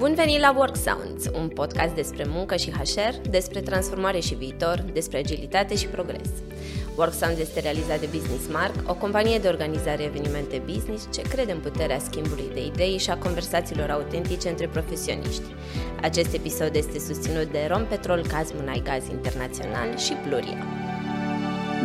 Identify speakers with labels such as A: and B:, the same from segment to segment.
A: Bun venit la Work Sounds, un podcast despre muncă și HR, despre transformare și viitor, despre agilitate și progres. Work Sounds este realizat de Business Mark, o companie de organizare evenimente business ce crede în puterea schimbului de idei și a conversațiilor autentice între profesioniști. Acest episod este susținut de Rompetrol Kazmunai Gaz Internațional și Pluria.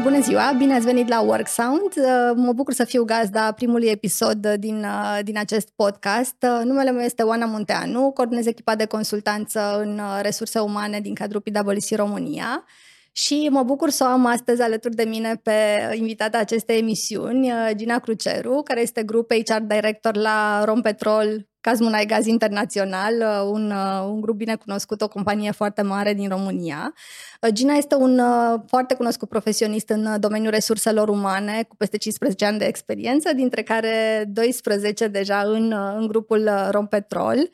B: Bună ziua, bine ați venit la Work Sound. Uh, mă bucur să fiu gazda primului episod din, uh, din acest podcast. Uh, numele meu este Oana Munteanu, coordonez echipa de consultanță în resurse umane din cadrul PwC România și mă bucur să o am astăzi alături de mine pe invitata acestei emisiuni, Gina Cruceru, care este grup HR Director la Rompetrol Cazmunai Gaz Internațional, uh, un, uh, un grup bine cunoscut, o companie foarte mare din România. Uh, Gina este un foarte cunoscut profesionist în domeniul resurselor umane, cu peste 15 ani de experiență, dintre care 12 deja în, în grupul Rompetrol.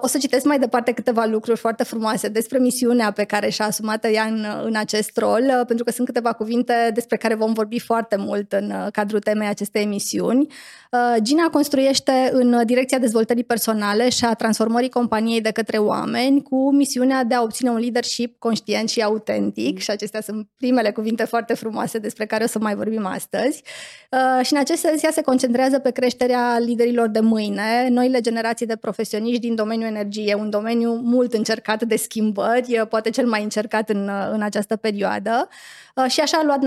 B: O să citesc mai departe câteva lucruri foarte frumoase despre misiunea pe care și-a asumat ea în, în acest rol, pentru că sunt câteva cuvinte despre care vom vorbi foarte mult în cadrul temei acestei emisiuni. Uh, Gina construiește în direcția dezvoltării personale și a transformării companiei de către oameni cu misiunea de a obține un leadership conștient și autentic mm. și acestea sunt primele cuvinte foarte frumoase despre care o să mai vorbim astăzi. Uh, și în acest sens ea se concentrează pe creșterea liderilor de mâine, noile generații de profesioniști din domeniul energiei, un domeniu mult încercat de schimbări, uh, poate cel mai încercat în, în această perioadă. Uh, și așa a luat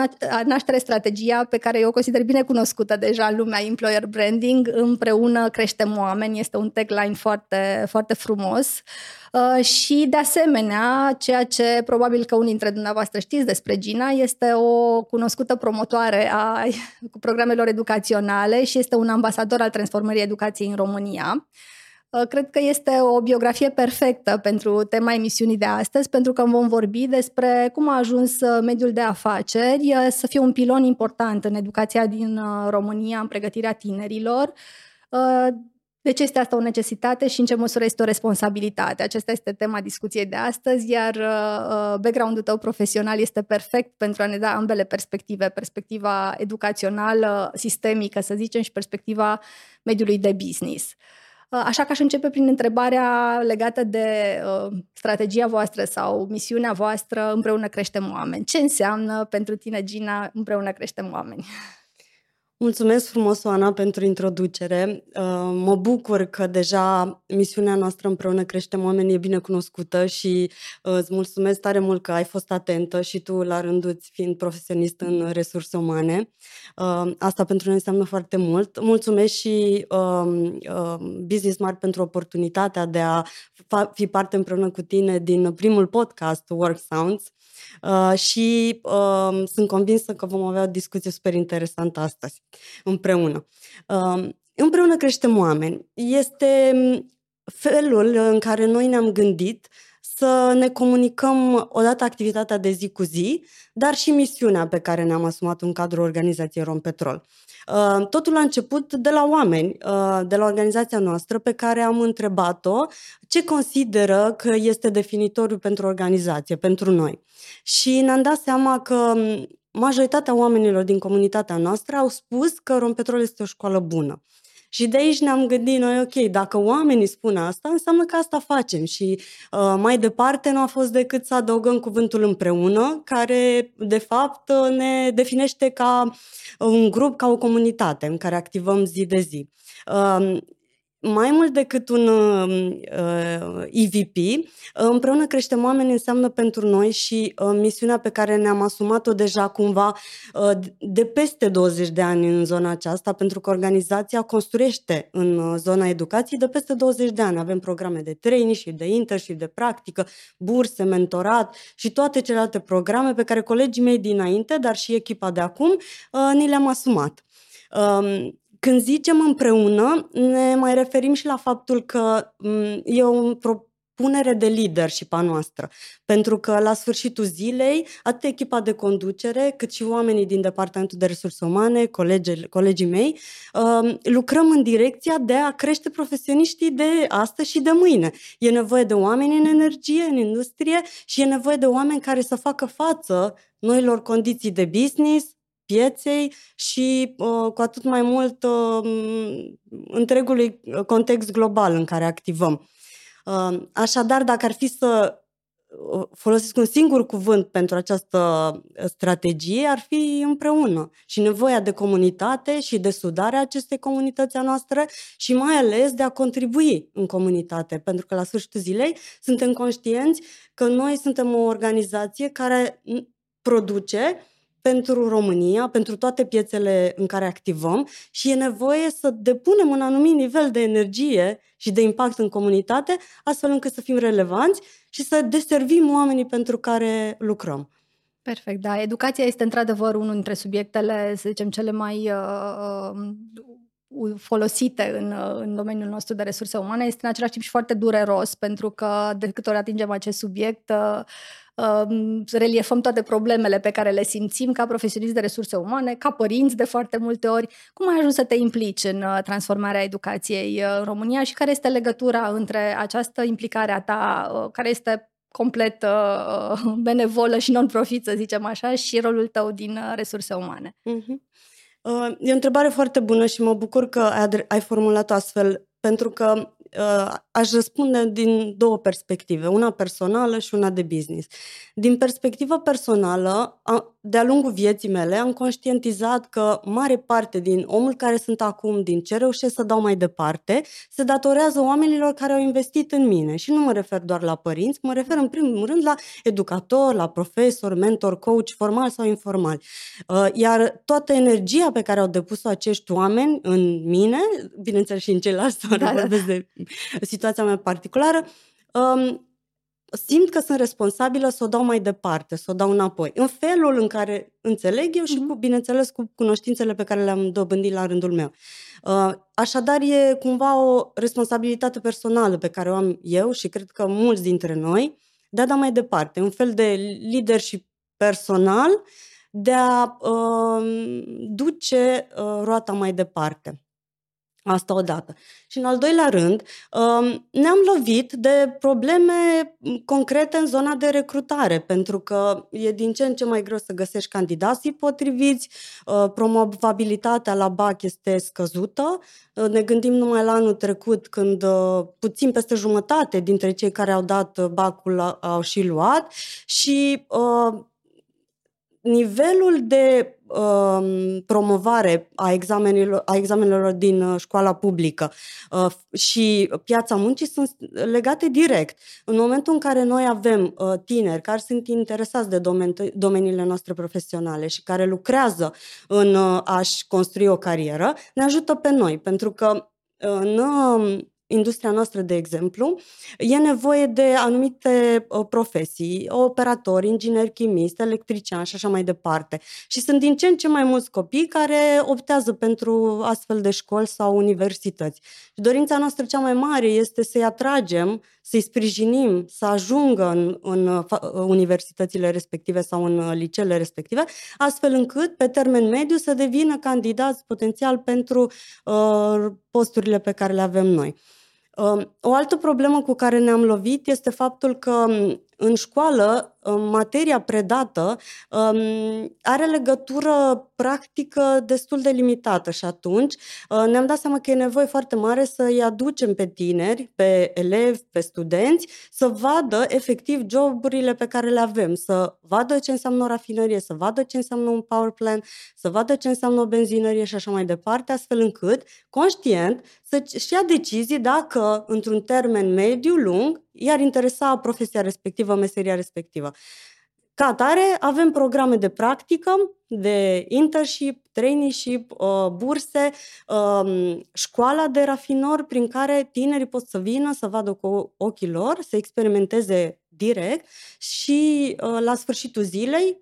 B: naștere strategia pe care eu o consider bine cunoscută deja în lumea employer branding. Împreună creștem oameni, este un tagline foarte, foarte frumos. Uh, și, de asemenea, ceea ce probabil că unii dintre dumneavoastră știți despre Gina, este o cunoscută promotoare a programelor educaționale și este un ambasador al transformării educației în România. Uh, cred că este o biografie perfectă pentru tema emisiunii de astăzi, pentru că vom vorbi despre cum a ajuns uh, mediul de afaceri uh, să fie un pilon important în educația din România, în pregătirea tinerilor. De ce este asta o necesitate și în ce măsură este o responsabilitate? Acesta este tema discuției de astăzi, iar background-ul tău profesional este perfect pentru a ne da ambele perspective, perspectiva educațională, sistemică, să zicem, și perspectiva mediului de business. Uh, așa că aș începe prin întrebarea legată de uh, strategia voastră sau misiunea voastră împreună creștem oameni. Ce înseamnă pentru tine, Gina, împreună creștem oameni?
C: Mulțumesc frumos, Oana, pentru introducere. Uh, mă bucur că deja misiunea noastră împreună creștem oamenii e bine cunoscută și uh, îți mulțumesc tare mult că ai fost atentă și tu la rândul fiind profesionist în resurse umane. Uh, asta pentru noi înseamnă foarte mult. Mulțumesc și um, Business Smart pentru oportunitatea de a fi parte împreună cu tine din primul podcast Work Sounds Uh, și uh, sunt convinsă că vom avea o discuție super interesantă astăzi, împreună. Uh, împreună creștem oameni. Este felul în care noi ne-am gândit să ne comunicăm odată activitatea de zi cu zi, dar și misiunea pe care ne-am asumat în cadrul organizației Rompetrol. Uh, totul a început de la oameni, uh, de la organizația noastră, pe care am întrebat-o ce consideră că este definitoriu pentru organizație, pentru noi. Și ne-am dat seama că majoritatea oamenilor din comunitatea noastră au spus că Rompetrol este o școală bună. Și de aici ne-am gândit noi, ok, dacă oamenii spun asta, înseamnă că asta facem. Și uh, mai departe nu a fost decât să adăugăm cuvântul împreună, care de fapt ne definește ca un grup, ca o comunitate în care activăm zi de zi. Uh, mai mult decât un uh, EVP, împreună creștem oameni înseamnă pentru noi și uh, misiunea pe care ne-am asumat-o deja cumva uh, de peste 20 de ani în zona aceasta, pentru că organizația construiește în uh, zona educației de peste 20 de ani. Avem programe de training de internship, de practică, burse, mentorat și toate celelalte programe pe care colegii mei dinainte, dar și echipa de acum, uh, ni le-am asumat. Um, când zicem împreună, ne mai referim și la faptul că e o propunere de leadership a noastră. Pentru că la sfârșitul zilei, atât echipa de conducere, cât și oamenii din Departamentul de Resurse Umane, colegii, colegii mei, um, lucrăm în direcția de a crește profesioniștii de astăzi și de mâine. E nevoie de oameni în energie, în industrie și e nevoie de oameni care să facă față noilor condiții de business, pieței și uh, cu atât mai mult uh, întregului context global în care activăm. Așadar, dacă ar fi să folosesc un singur cuvânt pentru această uh, strategie, ar fi împreună. Și nevoia de comunitate și de sudarea acestei comunități a noastre și mai ales de a contribui în comunitate. Pentru că la sfârșitul zilei suntem conștienți că noi suntem o organizație care produce pentru România, pentru toate piețele în care activăm și e nevoie să depunem un anumit nivel de energie și de impact în comunitate, astfel încât să fim relevanți și să deservim oamenii pentru care lucrăm.
B: Perfect, da. Educația este într-adevăr unul dintre subiectele, să zicem, cele mai uh, uh, folosite în, uh, în domeniul nostru de resurse umane. Este în același timp și foarte dureros, pentru că de câte ori atingem acest subiect, uh, uh, reliefăm toate problemele pe care le simțim ca profesioniști de resurse umane, ca părinți de foarte multe ori. Cum ai ajuns să te implici în uh, transformarea educației uh, în România și care este legătura între această implicare a ta, uh, care este complet uh, benevolă și non-profit, să zicem așa, și rolul tău din uh, resurse umane?
C: Uh-huh. Uh, e o întrebare foarte bună și mă bucur că ai, ai formulat-o astfel, pentru că uh, aș răspunde din două perspective, una personală și una de business. Din perspectivă personală, de-a lungul vieții mele, am conștientizat că mare parte din omul care sunt acum, din ce reușesc să dau mai departe, se datorează oamenilor care au investit în mine. Și nu mă refer doar la părinți, mă refer în primul rând la educator, la profesor, mentor, coach, formal sau informal. Uh, iar toată energia pe care au depus-o acești oameni în mine, bineînțeles și în ceilalți, da, da. vorbesc de situația mea particulară, um, simt că sunt responsabilă să o dau mai departe, să o dau înapoi. În felul în care înțeleg eu și, cu, bineînțeles, cu cunoștințele pe care le-am dobândit la rândul meu. Uh, așadar, e cumva o responsabilitate personală pe care o am eu și cred că mulți dintre noi de a da mai departe. Un fel de leadership personal de a uh, duce uh, roata mai departe. Asta odată. Și în al doilea rând, um, ne-am lovit de probleme concrete în zona de recrutare, pentru că e din ce în ce mai greu să găsești candidații potriviți, uh, promovabilitatea la BAC este scăzută. Uh, ne gândim numai la anul trecut, când uh, puțin peste jumătate dintre cei care au dat BAC-ul au și luat și nivelul de uh, promovare a examenelor, a examenelor din uh, școala publică uh, și piața muncii sunt legate direct. În momentul în care noi avem uh, tineri care sunt interesați de domen- domeniile noastre profesionale și care lucrează în uh, a-și construi o carieră, ne ajută pe noi, pentru că în uh, industria noastră, de exemplu, e nevoie de anumite uh, profesii, operatori, ingineri chimiști, electriciani și așa mai departe. Și sunt din ce în ce mai mulți copii care optează pentru astfel de școli sau universități. Și dorința noastră cea mai mare este să-i atragem, să-i sprijinim, să ajungă în, în uh, universitățile respective sau în uh, liceele respective, astfel încât, pe termen mediu, să devină candidați potențial pentru uh, posturile pe care le avem noi. O altă problemă cu care ne-am lovit este faptul că în școală materia predată are legătură practică destul de limitată și atunci ne-am dat seama că e nevoie foarte mare să îi aducem pe tineri, pe elevi, pe studenți, să vadă efectiv joburile pe care le avem, să vadă ce înseamnă o rafinărie, să vadă ce înseamnă un power plant, să vadă ce înseamnă o benzinărie și așa mai departe, astfel încât, conștient, să-și ia decizii dacă, într-un termen mediu-lung, i-ar interesa profesia respectivă, meseria respectivă. Ca atare, avem programe de practică, de internship, traineeship, uh, burse, um, școala de rafinor prin care tinerii pot să vină să vadă cu ochii lor, să experimenteze direct și uh, la sfârșitul zilei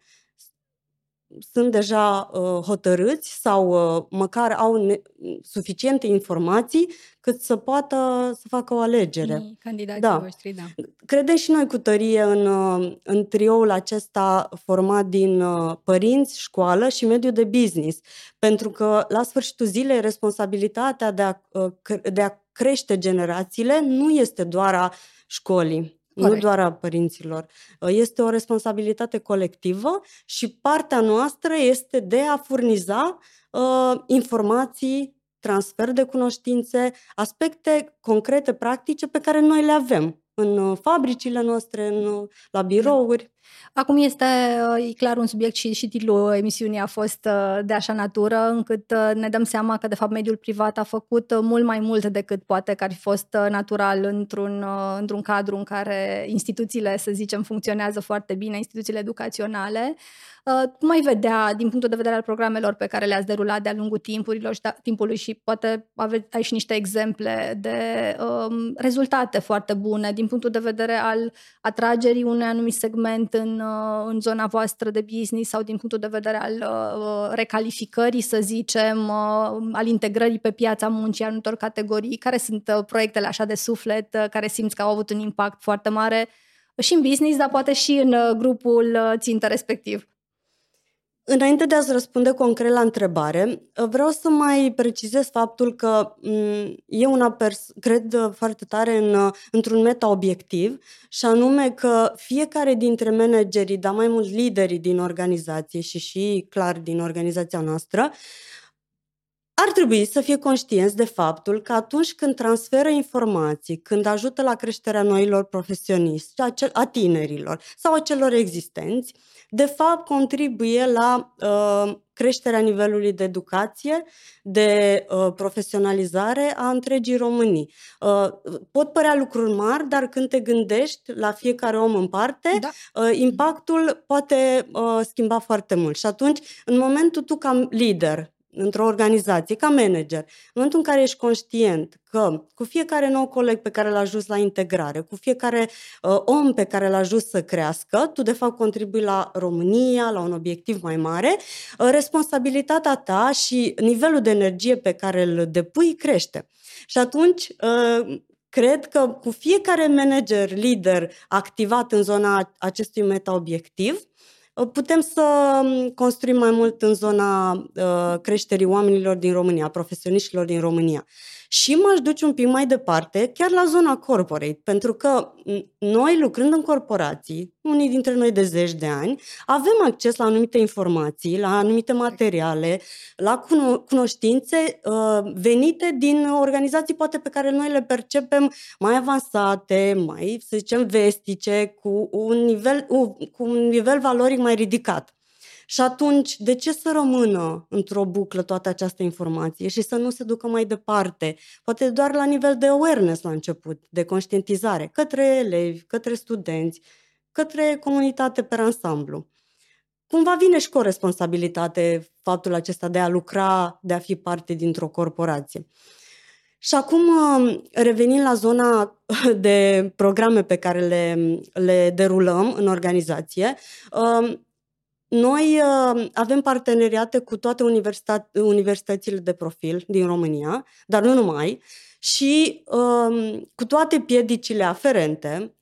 C: sunt deja uh, hotărâți sau uh, măcar au ne- suficiente informații cât să poată să facă o alegere.
B: Candidații da. voștri, da.
C: Credem și noi cu tărie în, uh, în trioul acesta format din uh, părinți, școală și mediul de business, pentru că la sfârșitul zilei responsabilitatea de a, uh, de a crește generațiile nu este doar a școlii Corect. nu doar a părinților. Uh, este o responsabilitate colectivă și partea noastră este de a furniza uh, informații transfer de cunoștințe, aspecte concrete, practice pe care noi le avem în uh, fabricile noastre, în, uh, la birouri.
B: Acum este uh, e clar un subiect și, și titlul emisiunii a fost de așa natură încât ne dăm seama că de fapt mediul privat a făcut mult mai mult decât poate că ar fi fost natural într-un, într-un cadru în care instituțiile, să zicem, funcționează foarte bine, instituțiile educaționale. Cum ai vedea din punctul de vedere al programelor pe care le-ați derulat de-a lungul timpurilor și da, timpului și poate aveți, ai și niște exemple de um, rezultate foarte bune din punctul de vedere al atragerii unui anumit segment în, uh, în zona voastră de business sau din punctul de vedere al uh, recalificării, să zicem, uh, al integrării pe piața muncii anumitor categorii? Care sunt uh, proiectele așa de suflet uh, care simți că au avut un impact foarte mare și în business, dar poate și în uh, grupul uh, țintă respectiv?
C: Înainte de a-ți răspunde concret la întrebare, vreau să mai precizez faptul că mm, eu una pers- cred foarte tare în, într-un meta-obiectiv și anume că fiecare dintre managerii, dar mai mult liderii din organizație și și clar din organizația noastră, ar trebui să fie conștienți de faptul că atunci când transferă informații, când ajută la creșterea noilor profesioniști, a, a tinerilor sau a celor existenți, de fapt contribuie la uh, creșterea nivelului de educație, de uh, profesionalizare a întregii Românii. Uh, pot părea lucruri mari, dar când te gândești la fiecare om în parte, da. uh, impactul poate uh, schimba foarte mult. Și atunci, în momentul tu ca lider, într-o organizație, ca manager, în momentul în care ești conștient că cu fiecare nou coleg pe care l ajuns la integrare, cu fiecare uh, om pe care l ajuns să crească, tu de fapt contribui la România, la un obiectiv mai mare, uh, responsabilitatea ta și nivelul de energie pe care îl depui crește. Și atunci, uh, cred că cu fiecare manager, lider activat în zona acestui meta-obiectiv, Ă, putem să construim mai mult în zona uh, creșterii oamenilor din România, profesioniștilor din România. Și m-aș duce un pic mai departe, chiar la zona corporate, pentru că noi, lucrând în corporații, unii dintre noi de zeci de ani, avem acces la anumite informații, la anumite materiale, la cuno- cunoștințe uh, venite din organizații poate pe care noi le percepem mai avansate, mai, să zicem, vestice, cu un nivel, uh, cu un nivel valoric mai ridicat. Și atunci, de ce să rămână într-o buclă toată această informație și să nu se ducă mai departe? Poate doar la nivel de awareness la început, de conștientizare, către elevi, către studenți, către comunitate pe ansamblu. Cumva vine și cu o responsabilitate faptul acesta de a lucra, de a fi parte dintr-o corporație. Și acum, revenind la zona de programe pe care le, le derulăm în organizație, noi uh, avem parteneriate cu toate universită- universitățile de profil din România, dar nu numai, și uh, cu toate piedicile aferente,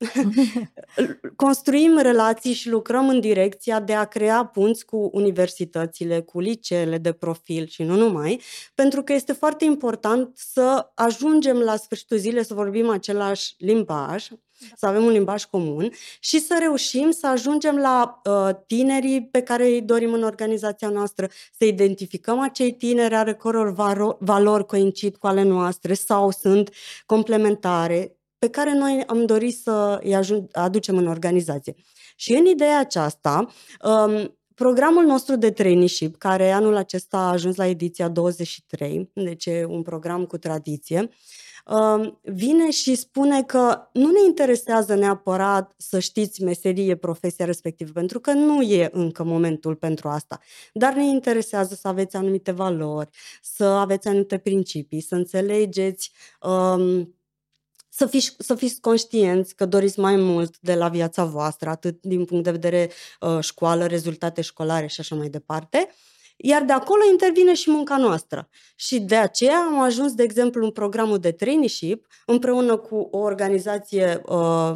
C: construim relații și lucrăm în direcția de a crea punți cu universitățile, cu liceele de profil și nu numai, pentru că este foarte important să ajungem la sfârșitul zilei să vorbim același limbaj, să avem un limbaj comun și să reușim să ajungem la uh, tinerii pe care îi dorim în organizația noastră, să identificăm acei tineri ale căror varo- valori coincid cu ale noastre sau sunt complementare, pe care noi am dorit să îi ajung, aducem în organizație. Și în ideea aceasta, um, Programul nostru de traineeship, care anul acesta a ajuns la ediția 23, deci e un program cu tradiție, vine și spune că nu ne interesează neapărat să știți meserie, profesia respectivă, pentru că nu e încă momentul pentru asta. Dar ne interesează să aveți anumite valori, să aveți anumite principii, să înțelegeți um, să fiți, să fiți conștienți că doriți mai mult de la viața voastră, atât din punct de vedere uh, școală, rezultate școlare și așa mai departe. Iar de acolo intervine și munca noastră. Și de aceea am ajuns, de exemplu, în programul de traineeship, împreună cu o organizație uh,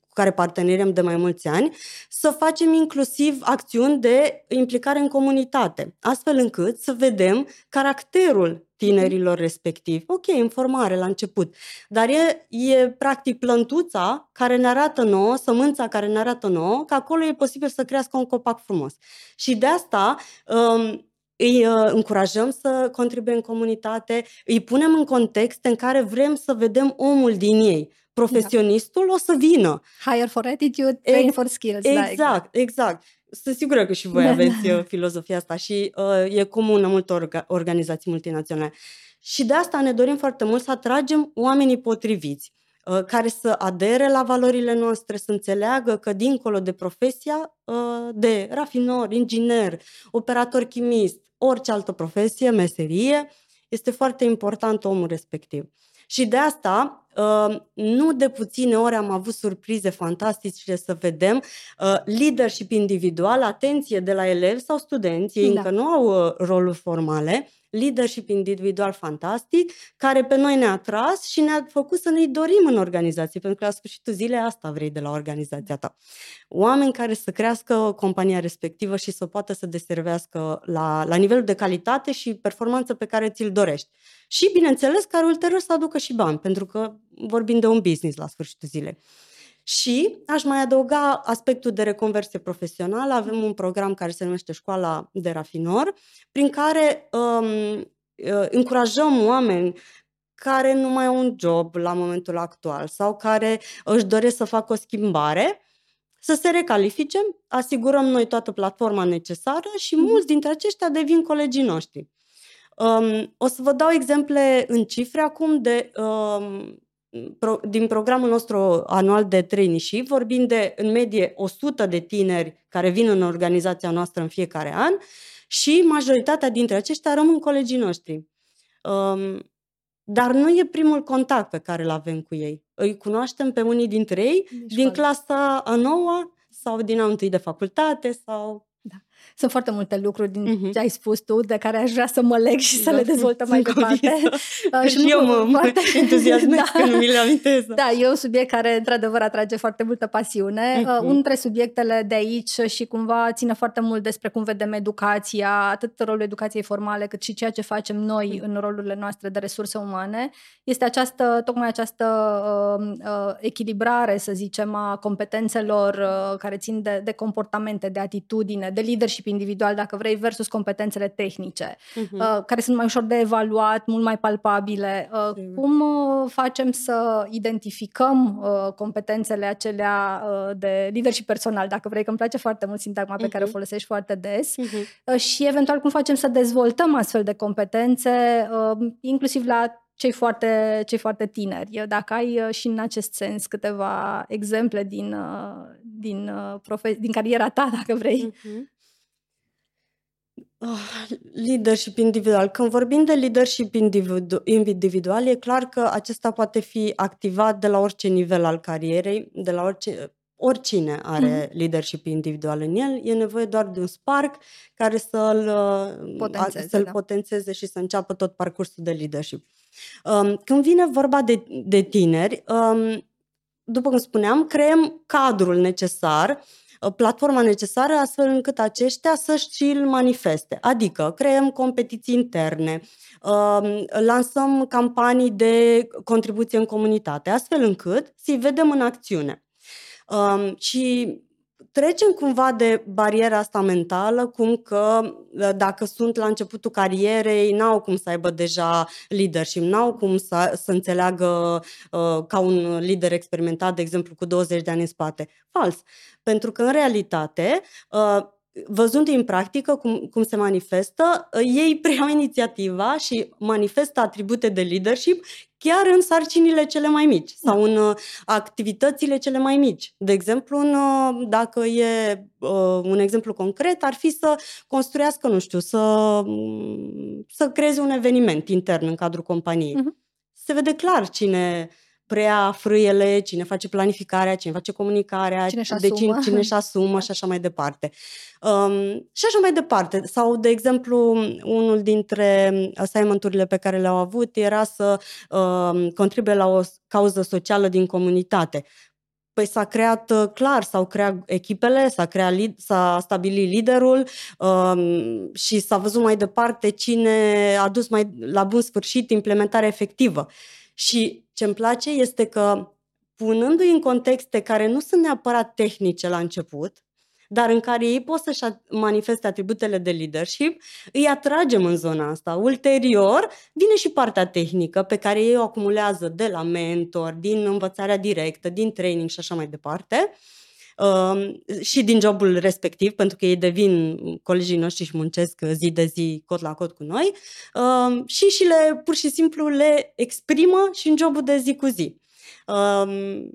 C: cu care parteneriem de mai mulți ani, să facem inclusiv acțiuni de implicare în comunitate, astfel încât să vedem caracterul tinerilor respectivi. Ok, informare la început, dar e, e practic plântuța care ne arată nouă, sămânța care ne arată nouă, că acolo e posibil să crească un copac frumos. Și de asta um, îi uh, încurajăm să contribuie în comunitate, îi punem în contexte în care vrem să vedem omul din ei. Profesionistul da. o să vină.
B: Hire for attitude, train for skills.
C: Da, exact, da, exact. exact. Sunt sigură că și voi da, aveți da. filozofia asta și uh, e comună multor orga- organizații multinaționale. Și de asta ne dorim foarte mult să atragem oamenii potriviți uh, care să adere la valorile noastre, să înțeleagă că dincolo de profesia uh, de rafinor, inginer, operator chimist, orice altă profesie, meserie, este foarte important omul respectiv. Și de asta, uh, nu de puține ori am avut surprize fantastice să vedem uh, leadership individual, atenție de la elevi sau studenți, ei da. încă nu au uh, roluri formale, leadership individual fantastic, care pe noi ne-a atras și ne-a făcut să ne dorim în organizație, pentru că la sfârșitul zilei asta vrei de la organizația ta. Oameni care să crească compania respectivă și să poată să deservească la, la nivelul de calitate și performanță pe care ți-l dorești. Și, bineînțeles, care ulterior să aducă și bani, pentru că vorbim de un business la sfârșitul zilei. Și aș mai adăuga aspectul de reconversie profesională. Avem un program care se numește Școala de Rafinor, prin care um, uh, încurajăm oameni care nu mai au un job la momentul actual sau care își doresc să facă o schimbare, să se recalifice, asigurăm noi toată platforma necesară și mhm. mulți dintre aceștia devin colegii noștri. Um, o să vă dau exemple în cifre acum de um, pro, din programul nostru anual de traineeship, vorbim de în medie 100 de tineri care vin în organizația noastră în fiecare an și majoritatea dintre aceștia rămân colegii noștri. Um, dar nu e primul contact pe care îl avem cu ei. Îi cunoaștem pe unii dintre ei deci din clasa a noua sau din a întâi de facultate sau
B: sunt foarte multe lucruri din uh-huh. ce ai spus tu de care aș vrea să mă leg și să da, le dezvoltăm mai departe.
C: Uh, și eu mă, foarte... entuziasmez da. când mi le amintesc.
B: Da, e un subiect care într-adevăr atrage foarte multă pasiune. Uh-huh. Unul dintre subiectele de aici și cumva ține foarte mult despre cum vedem educația, atât rolul educației formale cât și ceea ce facem noi uh-huh. în rolurile noastre de resurse umane, este această, tocmai această uh, uh, echilibrare, să zicem, a competențelor uh, care țin de, de comportamente, de atitudine, de leadership leadership individual, dacă vrei, versus competențele tehnice, uh-huh. uh, care sunt mai ușor de evaluat, mult mai palpabile. Uh, uh-huh. Cum uh, facem să identificăm uh, competențele acelea uh, de leadership personal, dacă vrei, că îmi place foarte mult sintagma pe uh-huh. care o folosești foarte des, uh-huh. uh, și eventual cum facem să dezvoltăm astfel de competențe, uh, inclusiv la cei foarte, cei foarte tineri. Dacă ai uh, și în acest sens câteva exemple din, uh, din, profe- din cariera ta, dacă vrei. Uh-huh.
C: Oh, leadership individual. Când vorbim de leadership individu- individual, e clar că acesta poate fi activat de la orice nivel al carierei, de la orice, oricine are mm-hmm. leadership individual în el, e nevoie doar de un spark care să-l uh, potențeze, să-l da. potențeze și să înceapă tot parcursul de leadership. Um, când vine vorba de, de tineri, um, după cum spuneam, creăm cadrul necesar uh, Uh, platforma necesară astfel încât aceștia să-și îl manifeste. Adică creăm competiții interne, um, lansăm campanii de contribuție în comunitate, astfel încât să-i vedem în acțiune. Um, și trecem cumva de bariera asta mentală, cum că ă, dacă sunt la începutul carierei, n-au cum să aibă deja leadership, n-au cum să, să înțeleagă uh, ca un lider experimentat, de exemplu, cu 20 de ani în spate. Fals. Pentru că, în realitate, uh, văzând în practică cum, cum se manifestă, ei preiau inițiativa și manifestă atribute de leadership chiar în sarcinile cele mai mici sau în uh, activitățile cele mai mici. De exemplu, în, uh, dacă e uh, un exemplu concret, ar fi să construiască, nu știu, să, mm, să creeze un eveniment intern în cadrul companiei. Uh-huh. Se vede clar cine preia frâiele, cine face planificarea, cine face comunicarea,
B: cine și de
C: cine, cine și asumă și așa mai departe. Um, și așa mai departe. Sau, de exemplu, unul dintre assignment-urile pe care le-au avut era să um, contribuie la o cauză socială din comunitate. Păi s-a creat uh, clar, s-au creat echipele, s-a, creat, s-a stabilit liderul um, și s-a văzut mai departe cine a dus mai la bun sfârșit implementarea efectivă. Și ce îmi place este că punându-i în contexte care nu sunt neapărat tehnice la început, dar în care ei pot să-și manifeste atributele de leadership, îi atragem în zona asta. Ulterior, vine și partea tehnică pe care ei o acumulează de la mentor, din învățarea directă, din training și așa mai departe. Uh, și din jobul respectiv, pentru că ei devin colegii noștri și muncesc zi de zi, cod la cod cu noi, uh, și și le pur și simplu le exprimă și în jobul de zi cu zi. Uh,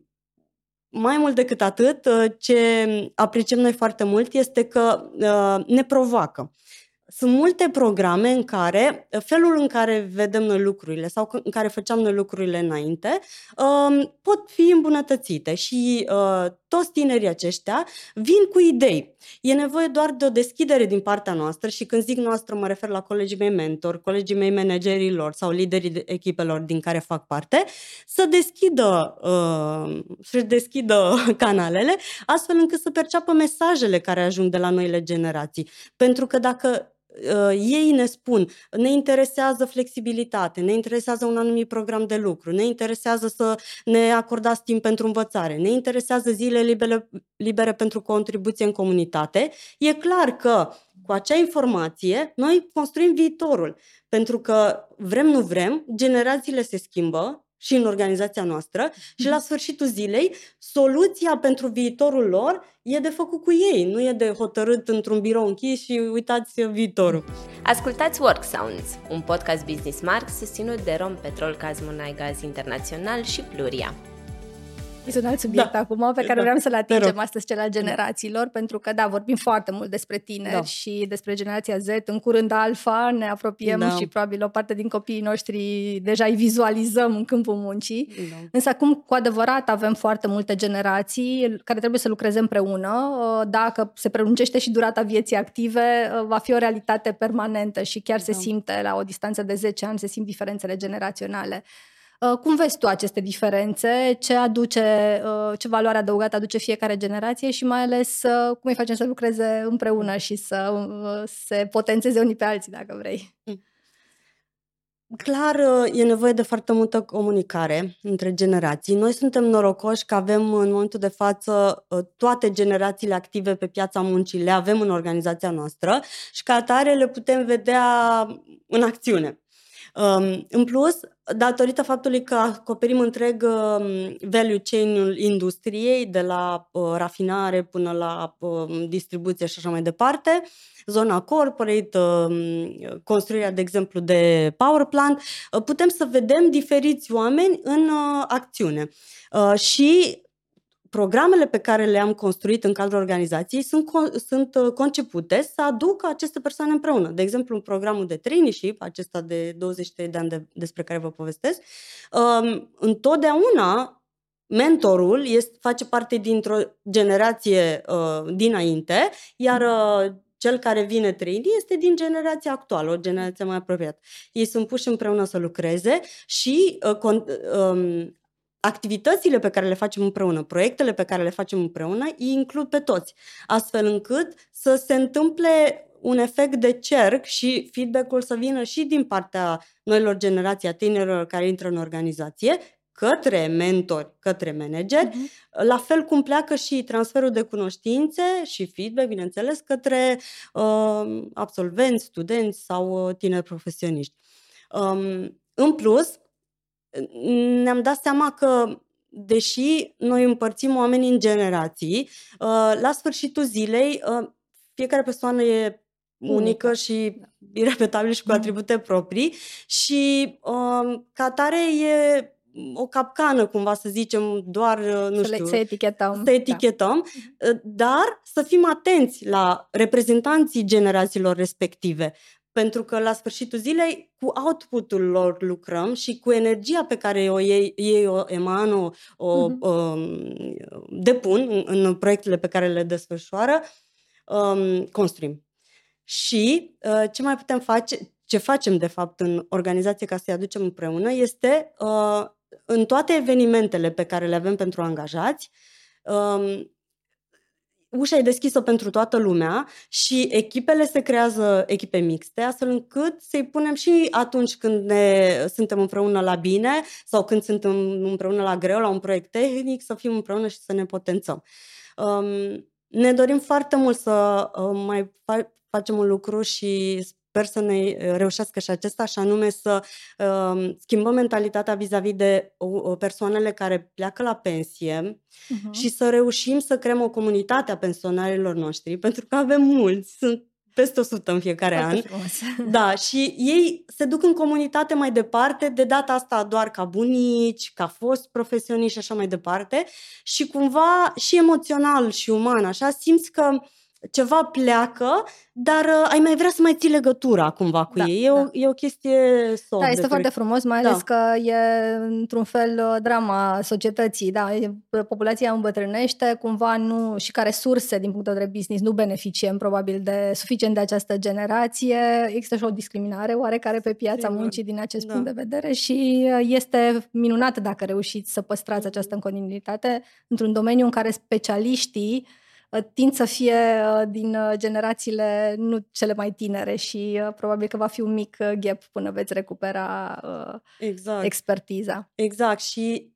C: mai mult decât atât, uh, ce apreciem noi foarte mult este că uh, ne provoacă. Sunt multe programe în care felul în care vedem noi lucrurile sau în care făceam noi lucrurile înainte um, pot fi îmbunătățite și uh, toți tinerii aceștia vin cu idei. E nevoie doar de o deschidere din partea noastră și când zic noastră mă refer la colegii mei mentor, colegii mei managerilor sau liderii echipelor din care fac parte, să deschidă, uh, să deschidă canalele astfel încât să perceapă mesajele care ajung de la noile generații. Pentru că dacă uh, ei ne spun, ne interesează flexibilitate, ne interesează un anumit program de lucru, ne interesează să ne acordați timp pentru învățare, ne interesează zile libere, libere pentru contribuție în comunitate, e clar că cu acea informație noi construim viitorul. Pentru că vrem, nu vrem, generațiile se schimbă, și în organizația noastră și la sfârșitul zilei soluția pentru viitorul lor e de făcut cu ei, nu e de hotărât într-un birou închis și uitați viitorul.
A: Ascultați Work Sounds, un podcast Business Mark susținut de Rom Petrol Cazmonai Gaz Internațional și Pluria.
B: Este un alt subiect da. acum pe care vreau să-l atingem astăzi, cel al generațiilor, pentru că, da, vorbim foarte mult despre tineri da. și despre generația Z. În curând alfa, ne apropiem da. și probabil o parte din copiii noștri deja îi vizualizăm în câmpul muncii. Da. Însă acum, cu adevărat, avem foarte multe generații care trebuie să lucreze împreună. Dacă se prelungește și durata vieții active, va fi o realitate permanentă și chiar da. se simte la o distanță de 10 ani, se simt diferențele generaționale. Uh, cum vezi tu aceste diferențe? Ce aduce, uh, ce valoare adăugată aduce fiecare generație și mai ales uh, cum îi facem să lucreze împreună și să se potențeze unii pe alții, dacă vrei? Mm.
C: Clar, e nevoie de foarte multă comunicare între generații. Noi suntem norocoși că avem în momentul de față toate generațiile active pe piața muncii, le avem în organizația noastră și ca atare le putem vedea în acțiune. Um, în plus, datorită faptului că acoperim întreg um, value chain-ul industriei, de la uh, rafinare până la uh, distribuție și așa mai departe, zona corporate, uh, construirea, de exemplu, de power plant, uh, putem să vedem diferiți oameni în uh, acțiune. Uh, și programele pe care le-am construit în cadrul organizației sunt, sunt uh, concepute să aducă aceste persoane împreună. De exemplu, în programul de traineeship, acesta de 23 de ani de, despre care vă povestesc, um, întotdeauna mentorul este, face parte dintr-o generație uh, dinainte, iar uh, cel care vine trainee este din generația actuală, o generație mai apropiată. Ei sunt puși împreună să lucreze și uh, con, uh, activitățile pe care le facem împreună, proiectele pe care le facem împreună, îi includ pe toți, astfel încât să se întâmple un efect de cerc și feedback-ul să vină și din partea noilor generații a tinerilor care intră în organizație, către mentori, către manageri, uh-huh. la fel cum pleacă și transferul de cunoștințe și feedback, bineînțeles, către uh, absolvenți, studenți sau uh, tineri profesioniști. Um, în plus, ne-am dat seama că deși noi împărțim oamenii în generații, uh, la sfârșitul zilei uh, fiecare persoană e unică și irepetabilă și cu mhm. atribute proprii și uh, ca tare e o capcană, cumva să zicem, doar, nu
B: să
C: știu,
B: să etichetăm. Să
C: da. etichetăm, da. dar să fim atenți la reprezentanții generațiilor respective. Pentru că la sfârșitul zilei cu outputul lor lucrăm și cu energia pe care o ei, ei o emană, o, o uh-huh. um, depun în, în proiectele pe care le desfășoară, um, construim. Și uh, ce mai putem face, ce facem de fapt în organizație ca să-i aducem împreună este uh, în toate evenimentele pe care le avem pentru angajați, um, ușa e deschisă pentru toată lumea și echipele se creează echipe mixte, astfel încât să-i punem și atunci când ne suntem împreună la bine sau când suntem împreună la greu, la un proiect tehnic, să fim împreună și să ne potențăm. Um, ne dorim foarte mult să uh, mai fa- facem un lucru și sper să ne uh, reușească și acesta, și anume să uh, schimbăm mentalitatea vis-a-vis de uh, persoanele care pleacă la pensie uh-huh. și să reușim să creăm o comunitate a pensionarilor noștri, pentru că avem mulți, sunt peste 100 în fiecare Foarte an. Frumos. Da, și ei se duc în comunitate mai departe, de data asta doar ca bunici, ca fost profesioniști și așa mai departe. Și cumva și emoțional și uman, așa, simți că ceva pleacă, dar uh, ai mai vrea să mai ții legătura cumva cu da, ei. E, da. o, e o chestie soft.
B: Da, este foarte frumos, mai ales da. că e într-un fel uh, drama societății. Da, populația îmbătrânește, cumva nu, și ca resurse din punct de vedere business nu beneficiem probabil de suficient de această generație. Există și o discriminare oarecare pe piața Sigur. muncii din acest da. punct de vedere și uh, este minunat dacă reușiți să păstrați această continuitate într-un domeniu în care specialiștii Uh, tind să fie uh, din uh, generațiile nu cele mai tinere și probabil că va fi un mic gap până veți recupera exact. expertiza.
C: Exact și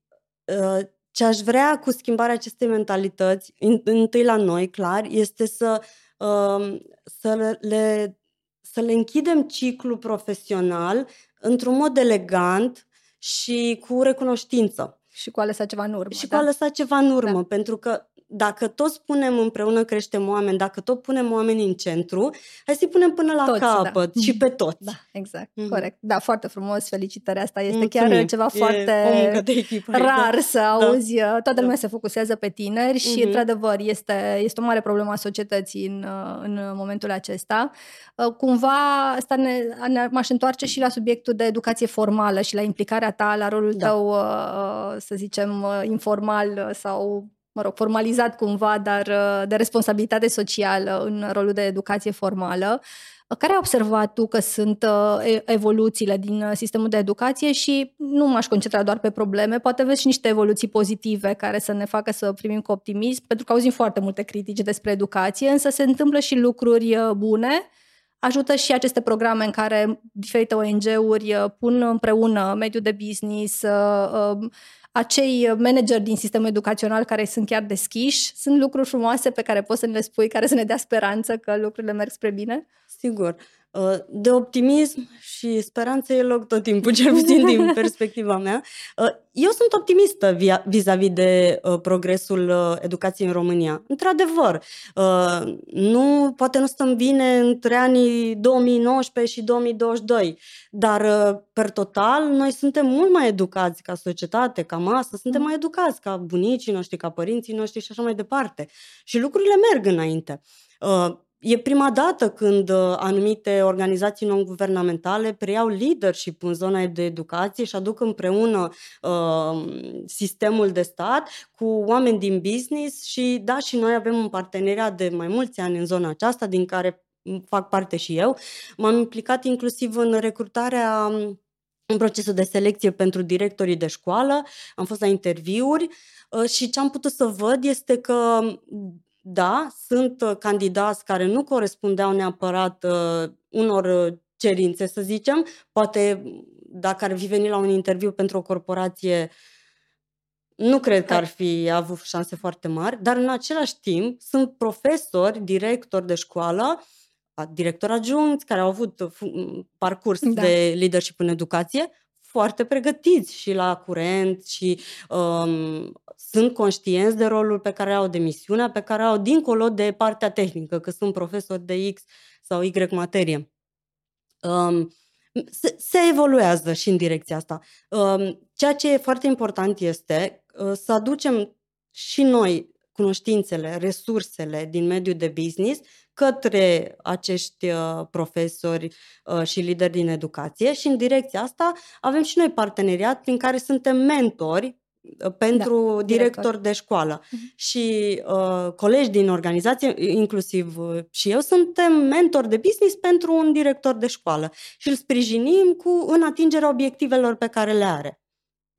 C: ce aș vrea cu schimbarea acestei mentalități, întâi la noi, clar, este să, um, să, le, să le închidem ciclul profesional într-un mod elegant și cu recunoștință.
B: Și cu a lăsat ceva în urmă.
C: Și da? cu a lăsat ceva în urmă, da. pentru că dacă toți spunem împreună creștem oameni, dacă tot punem oamenii în centru, hai să-i punem până la toți, da. capăt da. și pe toți.
B: Da, exact, mm-hmm. corect. Da, foarte frumos, felicitări. Asta este Mulțumim. chiar ceva e foarte de echipă, rar să da. auzi. Da. Toată lumea da. se focusează pe tineri și, mm-hmm. într-adevăr, este, este o mare problemă a societății în, în momentul acesta. Uh, cumva, asta ne, ne, m-aș întoarce și la subiectul de educație formală și la implicarea ta, la rolul da. tău, uh, să zicem, uh, informal sau mă rog, formalizat cumva, dar uh, de responsabilitate socială în rolul de educație formală. Care ai observat tu că sunt uh, evoluțiile din uh, sistemul de educație și nu m-aș concentra doar pe probleme, poate vezi și niște evoluții pozitive care să ne facă să primim cu optimism, pentru că auzim foarte multe critici despre educație, însă se întâmplă și lucruri bune. Ajută și aceste programe în care diferite ONG-uri pun împreună mediul de business, acei manageri din sistemul educațional care sunt chiar deschiși, sunt lucruri frumoase pe care poți să ne le spui, care să ne dea speranță că lucrurile merg spre bine?
C: Sigur. Uh, de optimism și speranță e loc tot timpul, cel puțin din perspectiva mea. Uh, eu sunt optimistă vis-a-vis de uh, progresul educației în România. Într-adevăr, nu, poate nu stăm bine între anii 2019 și 2022, dar per total noi suntem mult mai educați ca societate, ca masă, suntem mai educați ca bunicii noștri, ca părinții noștri și așa mai departe. Și lucrurile merg înainte. E prima dată când uh, anumite organizații non-guvernamentale preiau leadership în zona de educație și aduc împreună uh, sistemul de stat cu oameni din business și da, și noi avem un parteneriat de mai mulți ani în zona aceasta, din care fac parte și eu. M-am implicat inclusiv în recrutarea în procesul de selecție pentru directorii de școală, am fost la interviuri uh, și ce am putut să văd este că da, sunt uh, candidați care nu corespundeau neapărat uh, unor uh, cerințe, să zicem. Poate dacă ar fi venit la un interviu pentru o corporație, nu cred că ar fi avut șanse foarte mari, dar în același timp sunt profesori, directori de școală, directori adjuncți care au avut parcurs da. de leadership în educație, foarte pregătiți și la curent și um, sunt conștienți de rolul pe care au, de misiunea pe care au, dincolo de partea tehnică, că sunt profesori de X sau Y materie. Um, se, se evoluează și în direcția asta. Um, ceea ce e foarte important este uh, să aducem și noi cunoștințele, resursele din mediul de business către acești uh, profesori uh, și lideri din educație și în direcția asta avem și noi parteneriat prin care suntem mentori uh, pentru da, director de școală. Uh-huh. Și uh, colegi din organizație, inclusiv uh, și eu, suntem mentor de business pentru un director de școală și îl sprijinim cu în atingerea obiectivelor pe care le are.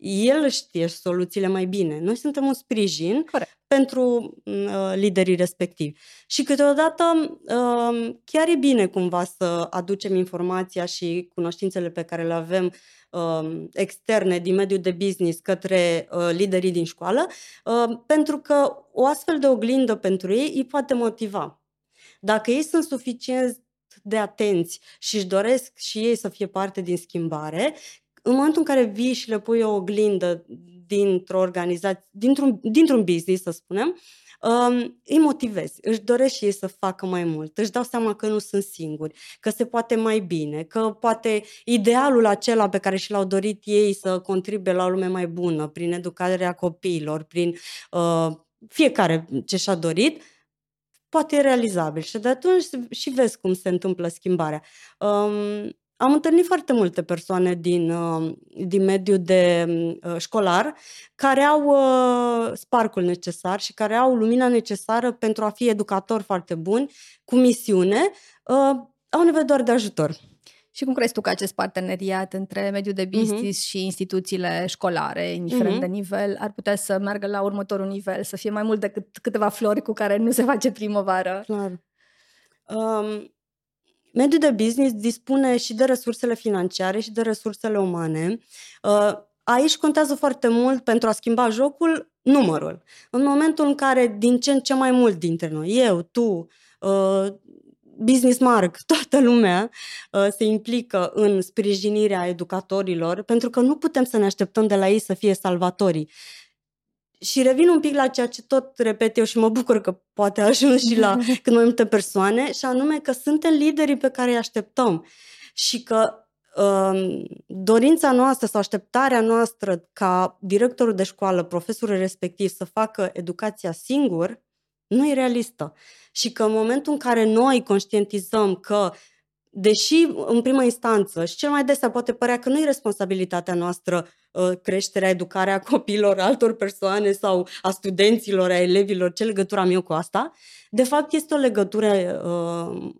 C: El știe soluțiile mai bine. Noi suntem un sprijin
B: Corect.
C: pentru uh, liderii respectivi. Și câteodată uh, chiar e bine cumva să aducem informația și cunoștințele pe care le avem uh, externe din mediul de business către uh, liderii din școală, uh, pentru că o astfel de oglindă pentru ei îi poate motiva. Dacă ei sunt suficient de atenți și își doresc și ei să fie parte din schimbare, în momentul în care vii și le pui o oglindă dintr-o organizație, dintr-un, dintr-un business, să spunem, um, îi motivezi, își doresc și ei să facă mai mult, își dau seama că nu sunt singuri, că se poate mai bine, că poate idealul acela pe care și l-au dorit ei să contribuie la o lume mai bună, prin educarea copiilor, prin uh, fiecare ce și-a dorit, poate e realizabil și de atunci și vezi cum se întâmplă schimbarea. Um, am întâlnit foarte multe persoane din, uh, din mediul de uh, școlar care au uh, sparcul necesar și care au lumina necesară pentru a fi educatori foarte buni, cu misiune, au nevoie doar de ajutor.
B: Și cum crezi tu că acest parteneriat între mediul de mhm. business uh-huh. și instituțiile școlare, indiferent uh-huh. de nivel, ar putea să meargă la următorul nivel, să fie mai mult decât câteva flori cu care nu se face primăvară?
C: Clar. Um, mediul de business dispune și de resursele financiare și de resursele umane. Uh, aici contează foarte mult pentru a schimba jocul numărul. În momentul în care din ce în ce mai mult dintre noi, eu, tu, uh, Business Mark, toată lumea uh, se implică în sprijinirea educatorilor, pentru că nu putem să ne așteptăm de la ei să fie salvatorii. Și revin un pic la ceea ce tot repet eu și mă bucur că poate ajuns și la cât mai multe persoane, și anume că suntem liderii pe care îi așteptăm și că um, dorința noastră sau așteptarea noastră ca directorul de școală, profesorul respectiv să facă educația singur, nu e realistă. Și că în momentul în care noi conștientizăm că deși în prima instanță și cel mai desea poate părea că nu e responsabilitatea noastră uh, creșterea, educarea copiilor, altor persoane sau a studenților, a elevilor, ce legătură am eu cu asta, de fapt este o legătură uh,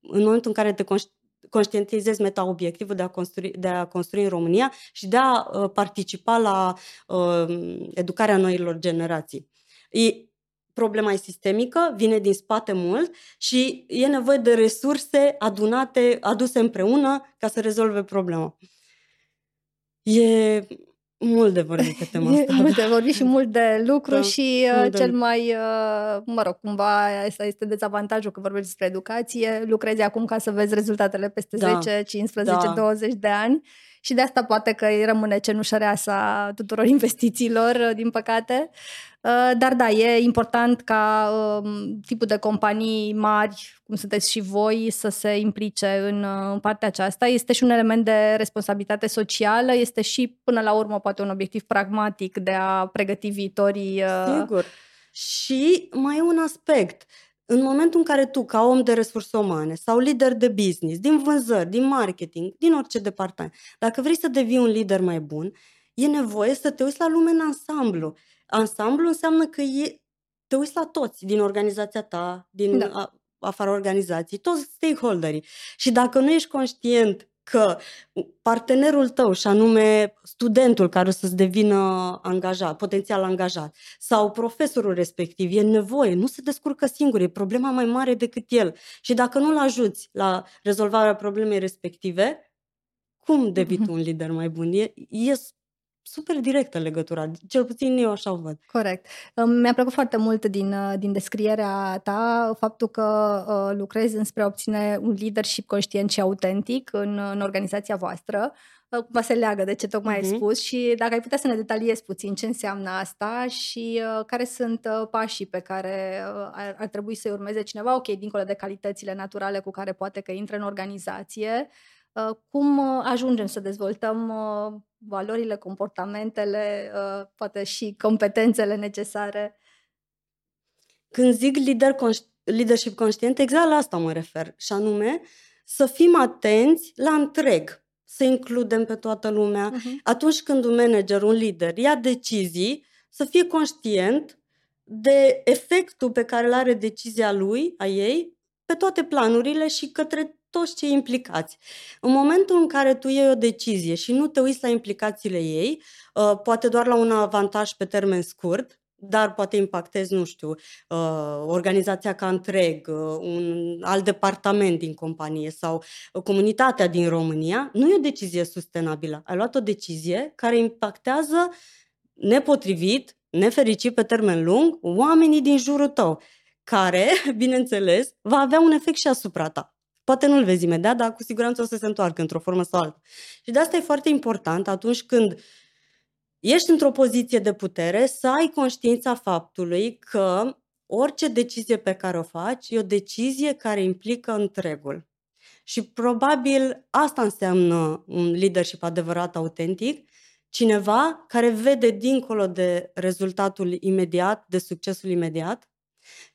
C: în momentul în care te conștientizezi meta-obiectivul de a, construi, de a construi în România și de a uh, participa la educarea noilor generații. E, problema e sistemică, vine din spate mult și e nevoie de resurse adunate, aduse împreună ca să rezolve problema. E mult de vorbit pe tema asta.
B: mult de vorbit și mult de lucru da, și uh, cel de... mai, uh, mă rog, cumva asta este dezavantajul că vorbești despre educație, lucrezi acum ca să vezi rezultatele peste da, 10, 15, da. 20 de ani și de asta poate că îi rămâne cenușăreasa tuturor investițiilor, uh, din păcate. Uh, dar da, e important ca um, tipul de companii mari, cum sunteți și voi, să se implice în, uh, în partea aceasta. Este și un element de responsabilitate socială, este și până la urmă poate un obiectiv pragmatic de a pregăti viitorii.
C: Sigur. Și mai e un aspect. În momentul în care tu, ca om de resurse umane sau lider de business, din vânzări, din marketing, din orice departament, dacă vrei să devii un lider mai bun, e nevoie să te uiți la lume în ansamblu. Ansamblu înseamnă că e, te uiți la toți din organizația ta, din da. a, afara organizației, toți stakeholderii. Și dacă nu ești conștient că partenerul tău, și anume studentul care o să-ți devină angajat, potențial angajat, sau profesorul respectiv, e nevoie, nu se descurcă singur, e problema mai mare decât el. Și dacă nu-l ajuți la rezolvarea problemei respective, cum devii tu un lider mai bun? E, e super directă legătura, cel puțin eu așa o văd.
B: Corect. Mi-a plăcut foarte mult din, uh, din descrierea ta faptul că uh, lucrezi înspre a obține un leadership conștient și autentic în, în organizația voastră. Uh, cumva se leagă de ce tocmai uh-huh. ai mhm. spus și dacă ai putea să ne detaliezi puțin ce înseamnă asta și uh, care sunt uh, pașii pe care uh, ar, ar trebui să-i urmeze cineva, ok, dincolo de calitățile naturale cu care poate că intră în organizație, uh, cum uh, ajungem să dezvoltăm uh, valorile, comportamentele, uh, poate și competențele necesare.
C: Când zic lider conș- leadership conștient, exact la asta mă refer, și anume să fim atenți la întreg, să includem pe toată lumea. Uh-huh. Atunci când un manager, un lider ia decizii, să fie conștient de efectul pe care îl are decizia lui, a ei, pe toate planurile și către toți cei implicați. În momentul în care tu iei o decizie și nu te uiți la implicațiile ei, uh, poate doar la un avantaj pe termen scurt, dar poate impactezi, nu știu, uh, organizația ca întreg, uh, un alt departament din companie sau comunitatea din România, nu e o decizie sustenabilă. Ai luat o decizie care impactează nepotrivit, nefericit pe termen lung, oamenii din jurul tău, care, bineînțeles, va avea un efect și asupra ta. Poate nu-l vezi imediat, dar cu siguranță o să se întoarcă într-o formă sau alta. Și de asta e foarte important atunci când ești într-o poziție de putere să ai conștiința faptului că orice decizie pe care o faci e o decizie care implică întregul. Și probabil asta înseamnă un leadership adevărat, autentic, cineva care vede dincolo de rezultatul imediat, de succesul imediat,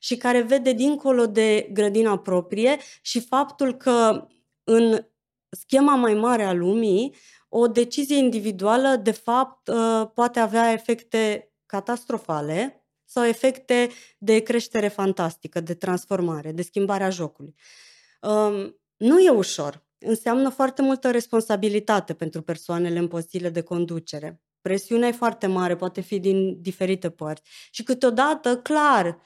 C: și care vede dincolo de grădina proprie și faptul că în schema mai mare a lumii, o decizie individuală, de fapt, uh, poate avea efecte catastrofale sau efecte de creștere fantastică, de transformare, de schimbare a jocului. Um, nu e ușor. Înseamnă foarte multă responsabilitate pentru persoanele în pozițiile de conducere. Presiunea e foarte mare, poate fi din diferite părți. Și câteodată, clar,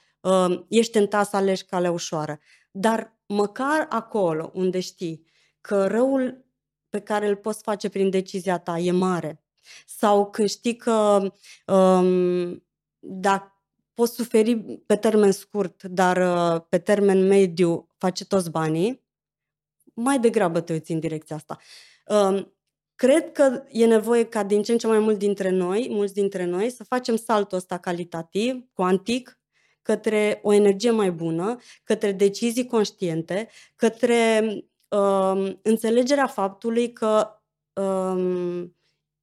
C: ești tentat să alegi calea ușoară. Dar măcar acolo unde știi că răul pe care îl poți face prin decizia ta e mare sau când știi că um, dacă poți suferi pe termen scurt, dar uh, pe termen mediu face toți banii, mai degrabă te uiți în direcția asta. Um, cred că e nevoie ca din ce în ce mai mult dintre noi, mulți dintre noi, să facem saltul ăsta calitativ, cuantic, către o energie mai bună, către decizii conștiente, către um, înțelegerea faptului că um,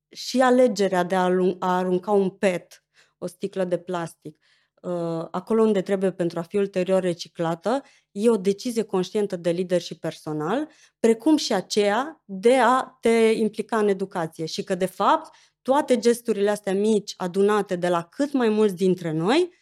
C: și alegerea de a, a arunca un pet, o sticlă de plastic, uh, acolo unde trebuie pentru a fi ulterior reciclată, e o decizie conștientă de lider și personal, precum și aceea de a te implica în educație. Și că, de fapt, toate gesturile astea mici, adunate de la cât mai mulți dintre noi,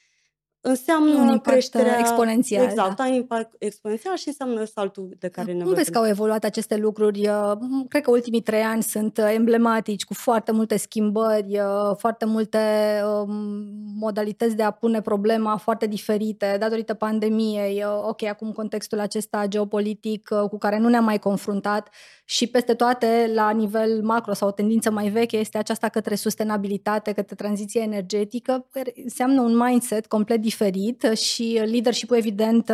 C: înseamnă un impact creșterea
B: exponențial.
C: Exact, da. impact exponențial și înseamnă saltul de care ne
B: Cum vezi că au evoluat aceste lucruri? Uh, cred că ultimii trei ani sunt uh, emblematici, cu foarte multe schimbări, uh, foarte multe um, modalități de a pune problema foarte diferite datorită pandemiei. Ok, acum contextul acesta geopolitic cu care nu ne-am mai confruntat și peste toate, la nivel macro sau o tendință mai veche, este aceasta către sustenabilitate, către tranziție energetică, care înseamnă un mindset complet diferit și leadership evident,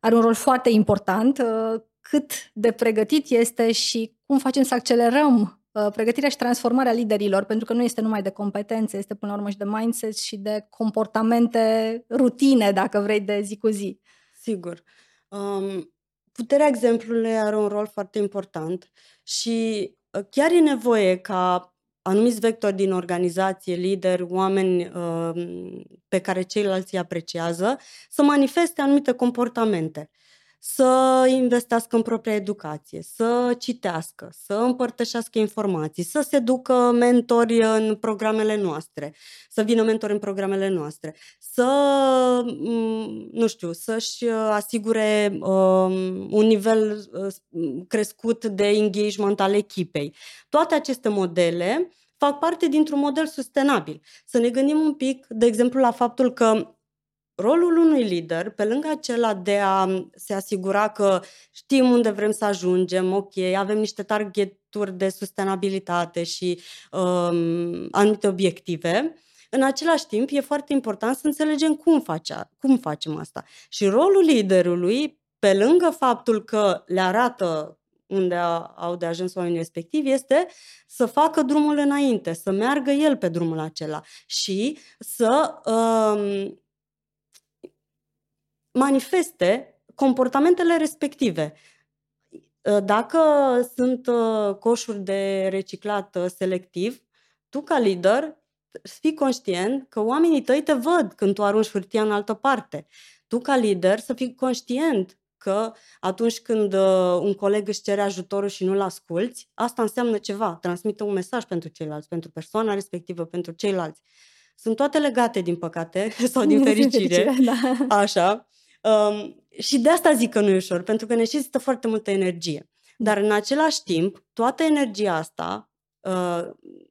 B: are un rol foarte important. Cât de pregătit este și cum facem să accelerăm pregătirea și transformarea liderilor, pentru că nu este numai de competențe, este până la urmă și de mindset și de comportamente rutine, dacă vrei, de zi cu zi.
C: Sigur. Um, puterea exemplului are un rol foarte important și uh, chiar e nevoie ca anumiți vectori din organizație, lideri, oameni uh, pe care ceilalți îi apreciază, să manifeste anumite comportamente să investească în propria educație, să citească, să împărtășească informații, să se ducă mentori în programele noastre, să vină mentori în programele noastre, să, mm, nu știu, să-și asigure um, un nivel uh, crescut de engagement al echipei. Toate aceste modele fac parte dintr-un model sustenabil. Să ne gândim un pic, de exemplu, la faptul că rolul unui lider, pe lângă acela de a se asigura că știm unde vrem să ajungem, ok, avem niște targeturi de sustenabilitate și um, anumite obiective, în același timp e foarte important să înțelegem cum, face, cum facem asta. Și rolul liderului, pe lângă faptul că le arată unde au de ajuns oamenii respectivi, este să facă drumul înainte, să meargă el pe drumul acela și să um, manifeste comportamentele respective. Ă, dacă sunt ă, coșuri de reciclat ă, selectiv, tu ca lider fii conștient că oamenii tăi te văd când tu arunci hârtia în altă parte. Tu ca lider să fii conștient că atunci când un coleg își cere ajutorul și nu-l asculți, asta înseamnă ceva, transmite un mesaj pentru ceilalți, pentru persoana respectivă, pentru ceilalți. Sunt toate legate, din păcate, sau din fericire. da. Așa. Um, și de asta zic că nu e ușor, pentru că necesită foarte multă energie. Dar în același timp, toată energia asta, uh,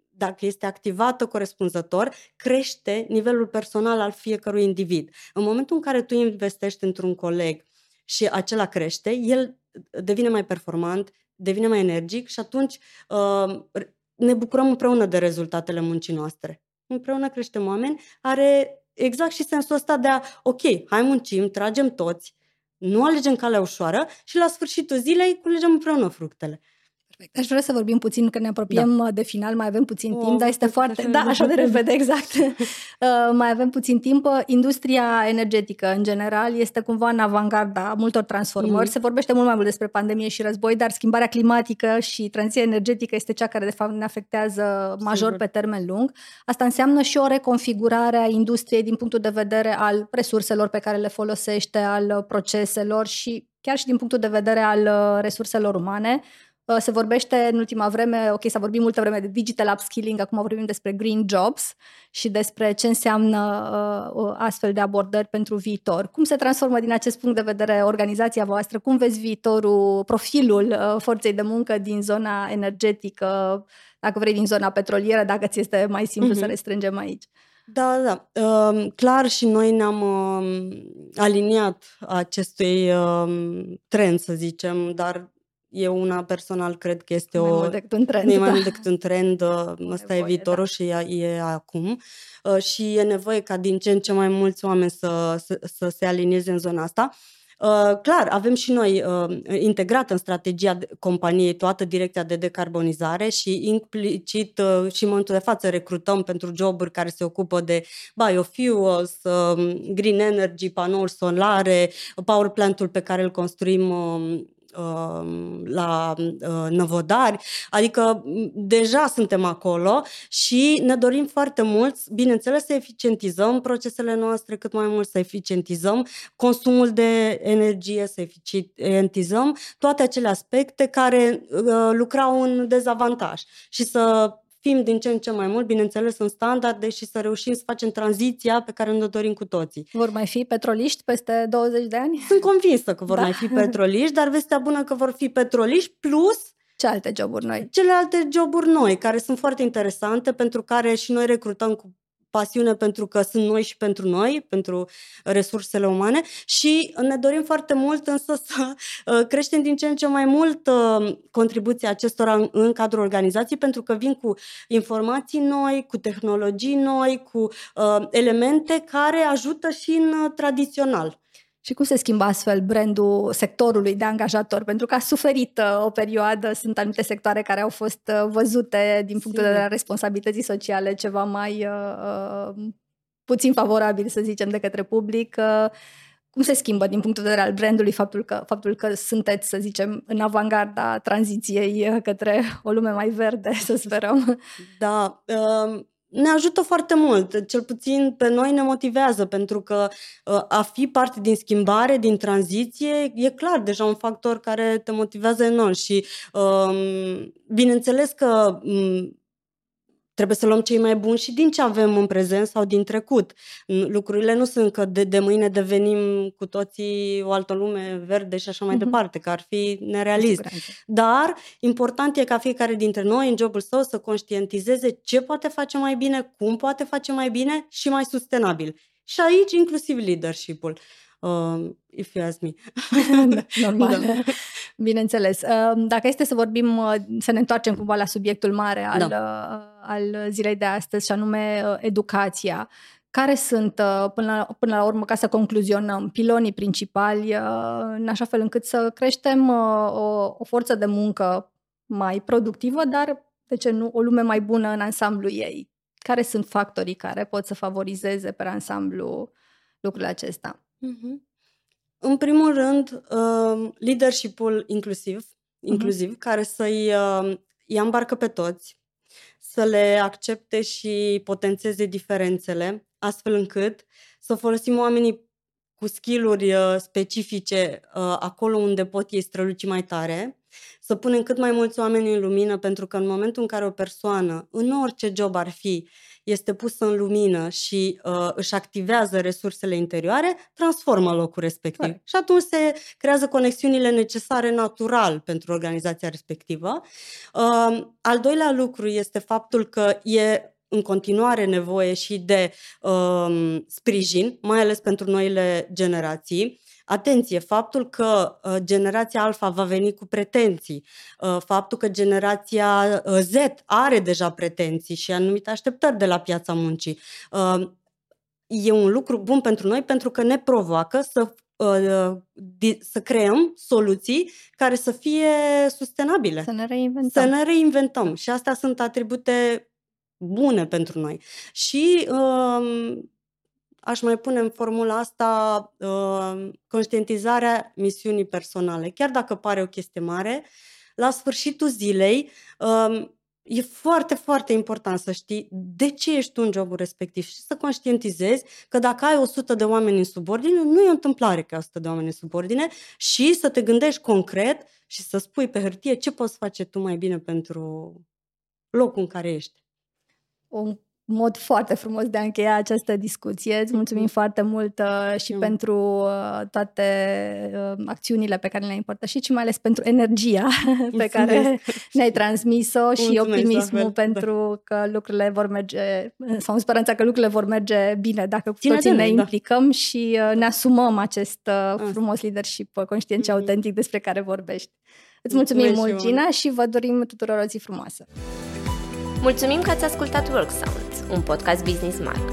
C: dacă este activată corespunzător, crește nivelul personal al fiecărui individ. În momentul în care tu investești într-un coleg și acela crește, el devine mai performant, devine mai energic și atunci uh, ne bucurăm împreună de rezultatele muncii noastre. Împreună creștem oameni, are exact și sensul ăsta de a, ok, hai muncim, tragem toți, nu alegem calea ușoară și la sfârșitul zilei culegem împreună fructele.
B: Perfect. Aș vrea să vorbim puțin, că ne apropiem da. de final, mai avem puțin oh, timp, dar este foarte... Da, așa de repede, exact. uh, mai avem puțin timp. Industria energetică, în general, este cumva în avangarda multor transformări. Mm. Se vorbește mult mai mult despre pandemie și război, dar schimbarea climatică și tranziția energetică este cea care, de fapt, ne afectează major Sigur. pe termen lung. Asta înseamnă și o reconfigurare a industriei din punctul de vedere al resurselor pe care le folosește, al proceselor și chiar și din punctul de vedere al uh, resurselor umane. Uh, se vorbește în ultima vreme, ok, s-a vorbit multă vreme de digital upskilling, acum vorbim despre green jobs și despre ce înseamnă uh, astfel de abordări pentru viitor. Cum se transformă din acest punct de vedere organizația voastră? Cum vezi viitorul, profilul uh, forței de muncă din zona energetică, dacă vrei din zona petrolieră, dacă ți este mai simplu uh-huh. să restrângem aici?
C: Da, da. Uh, clar și noi ne-am uh, aliniat acestui uh, trend, să zicem, dar eu una personal cred că este
B: mai
C: o...
B: Mult decât un trend,
C: e mai
B: da.
C: mult decât un trend, ă, ăsta e viitorul da. și e, e acum. Ă, și e nevoie ca din ce în ce mai mulți oameni să, să, să se alinieze în zona asta. Uh, clar, avem și noi uh, integrat în strategia companiei toată direcția de decarbonizare și implicit uh, și în momentul de față recrutăm pentru joburi care se ocupă de biofuels, uh, green energy, panouri solare, power plantul pe care îl construim uh, Um, la uh, Năvodari, adică deja suntem acolo și ne dorim foarte mult, bineînțeles, să eficientizăm procesele noastre cât mai mult, să eficientizăm consumul de energie, să eficientizăm toate acele aspecte care uh, lucrau în dezavantaj și să fim din ce în ce mai mult, bineînțeles, în standarde și să reușim să facem tranziția pe care ne dorim cu toții.
B: Vor mai fi petroliști peste 20 de ani?
C: Sunt convinsă că vor da. mai fi petroliști, dar vestea bună că vor fi petroliști plus
B: ce alte joburi noi?
C: Celelalte joburi noi, care sunt foarte interesante, pentru care și noi recrutăm cu pasiune pentru că sunt noi și pentru noi, pentru resursele umane și ne dorim foarte mult însă să uh, creștem din ce în ce mai mult uh, contribuția acestora în cadrul organizației pentru că vin cu informații noi, cu tehnologii noi, cu uh, elemente care ajută și în tradițional.
B: Și cum se schimbă astfel brandul sectorului de angajator? Pentru că a suferit uh, o perioadă, sunt anumite sectoare care au fost uh, văzute din punctul de vedere al responsabilității sociale ceva mai uh, uh, puțin favorabil, să zicem, de către public. Uh, cum se schimbă din punctul de vedere al brandului faptul că, faptul că sunteți, să zicem, în avangarda tranziției către o lume mai verde, să sperăm?
C: Da, uh ne ajută foarte mult, cel puțin pe noi ne motivează, pentru că uh, a fi parte din schimbare, din tranziție, e clar deja un factor care te motivează enorm și um, bineînțeles că um, trebuie să luăm cei mai buni și din ce avem în prezent sau din trecut. Lucrurile nu sunt că de, de mâine devenim cu toții o altă lume verde și așa mai mm-hmm. departe, că ar fi nerealist. Dar important e ca fiecare dintre noi în jobul său să conștientizeze ce poate face mai bine, cum poate face mai bine și mai sustenabil. Și aici inclusiv leadership-ul. Uh, if you ask me.
B: Normal. Da. Bineînțeles. Uh, dacă este să vorbim, uh, să ne întoarcem cumva la subiectul mare al, da. uh, al zilei de astăzi, și anume educația. Care sunt, până la, până la urmă, ca să concluzionăm, pilonii principali, în așa fel încât să creștem o, o forță de muncă mai productivă, dar, de ce nu, o lume mai bună în ansamblu ei? Care sunt factorii care pot să favorizeze pe ansamblu lucrul acesta?
C: Mm-hmm. În primul rând, uh, leadership-ul inclusiv, inclusiv uh-huh. care să-i uh, ia în barcă pe toți, să le accepte și potențeze diferențele, astfel încât să folosim oamenii cu skill-uri uh, specifice uh, acolo unde pot ei străluci mai tare, să punem cât mai mulți oameni în lumină, pentru că în momentul în care o persoană, în orice job ar fi, este pus în lumină și uh, își activează resursele interioare, transformă locul respectiv. Hai. Și atunci se creează conexiunile necesare natural pentru organizația respectivă. Uh, al doilea lucru este faptul că e în continuare nevoie și de uh, sprijin, mai ales pentru noile generații. Atenție, faptul că uh, generația alfa va veni cu pretenții, uh, faptul că generația uh, Z are deja pretenții și anumite așteptări de la piața muncii, uh, e un lucru bun pentru noi pentru că ne provoacă să uh, să creăm soluții care să fie sustenabile.
B: Să ne reinventăm.
C: Să ne reinventăm. Și astea sunt atribute bune pentru noi. Și uh, aș mai pune în formula asta uh, conștientizarea misiunii personale. Chiar dacă pare o chestie mare, la sfârșitul zilei uh, e foarte, foarte important să știi de ce ești tu în jobul respectiv și să conștientizezi că dacă ai 100 de oameni în subordine, nu e o întâmplare că ai 100 de oameni în subordine și să te gândești concret și să spui pe hârtie ce poți face tu mai bine pentru locul în care ești
B: un mod foarte frumos de a încheia această discuție. Îți mulțumim mm. foarte mult uh, și mm. pentru uh, toate uh, acțiunile pe care le-ai împărtășit și mai ales pentru energia Mulțumesc. pe care ne-ai transmis-o și Mulțumesc, optimismul pentru da. că lucrurile vor merge, sau în speranța că lucrurile vor merge bine dacă cu toții ne da. implicăm și uh, ne asumăm acest uh, frumos leadership conștient și autentic despre care vorbești. Îți mulțumim Mulțumesc mult, Gina, și vă dorim tuturor o zi frumoasă!
A: Mulțumim că ați ascultat Work Sounds, un podcast Business Mark.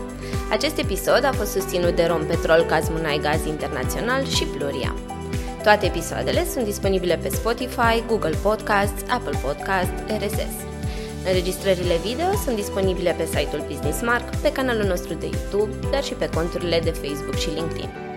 A: Acest episod a fost susținut de Rompetrol Cazmunai Gaz Internațional și Pluria. Toate episoadele sunt disponibile pe Spotify, Google Podcasts, Apple Podcasts, RSS. Înregistrările video sunt disponibile pe site-ul Business Mark, pe canalul nostru de YouTube, dar și pe conturile de Facebook și LinkedIn.